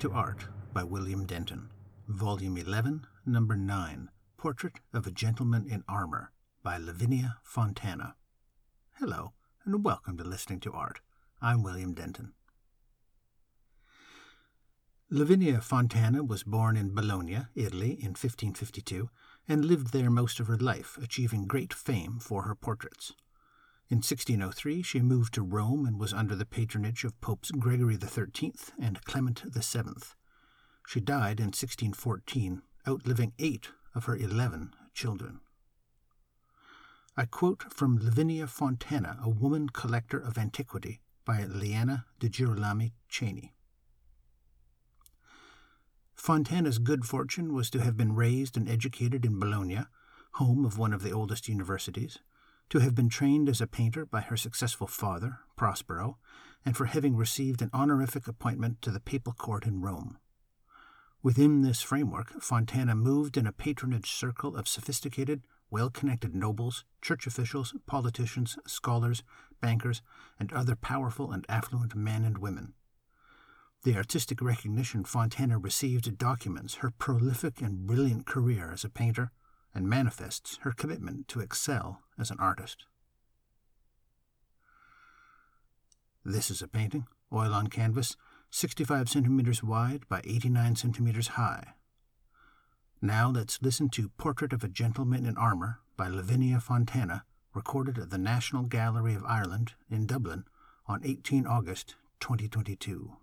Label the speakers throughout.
Speaker 1: To Art by William Denton, Volume 11, Number 9, Portrait of a Gentleman in Armor by Lavinia Fontana. Hello, and welcome to Listening to Art. I'm William Denton. Lavinia Fontana was born in Bologna, Italy, in 1552, and lived there most of her life, achieving great fame for her portraits. In 1603, she moved to Rome and was under the patronage of Popes Gregory XIII and Clement VII. She died in 1614, outliving eight of her eleven children. I quote from Lavinia Fontana, a woman collector of antiquity, by Liana de Girolami Cheney. Fontana's good fortune was to have been raised and educated in Bologna, home of one of the oldest universities, to have been trained as a painter by her successful father, Prospero, and for having received an honorific appointment to the papal court in Rome. Within this framework, Fontana moved in a patronage circle of sophisticated, well connected nobles, church officials, politicians, scholars, bankers, and other powerful and affluent men and women. The artistic recognition Fontana received documents her prolific and brilliant career as a painter and manifests her commitment to excel as an artist. This is a painting, oil on canvas, 65 centimeters wide by 89 centimeters high. Now let's listen to Portrait of a Gentleman in Armour by Lavinia Fontana, recorded at the National Gallery of Ireland in Dublin on 18 August 2022.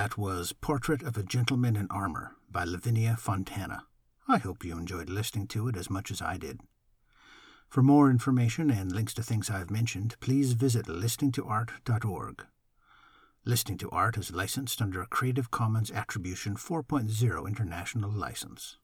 Speaker 1: That was Portrait of a Gentleman in Armor by Lavinia Fontana. I hope you enjoyed listening to it as much as I did. For more information and links to things I've mentioned, please visit listeningtoart.org. Listening to Art is licensed under a Creative Commons Attribution 4.0 international license.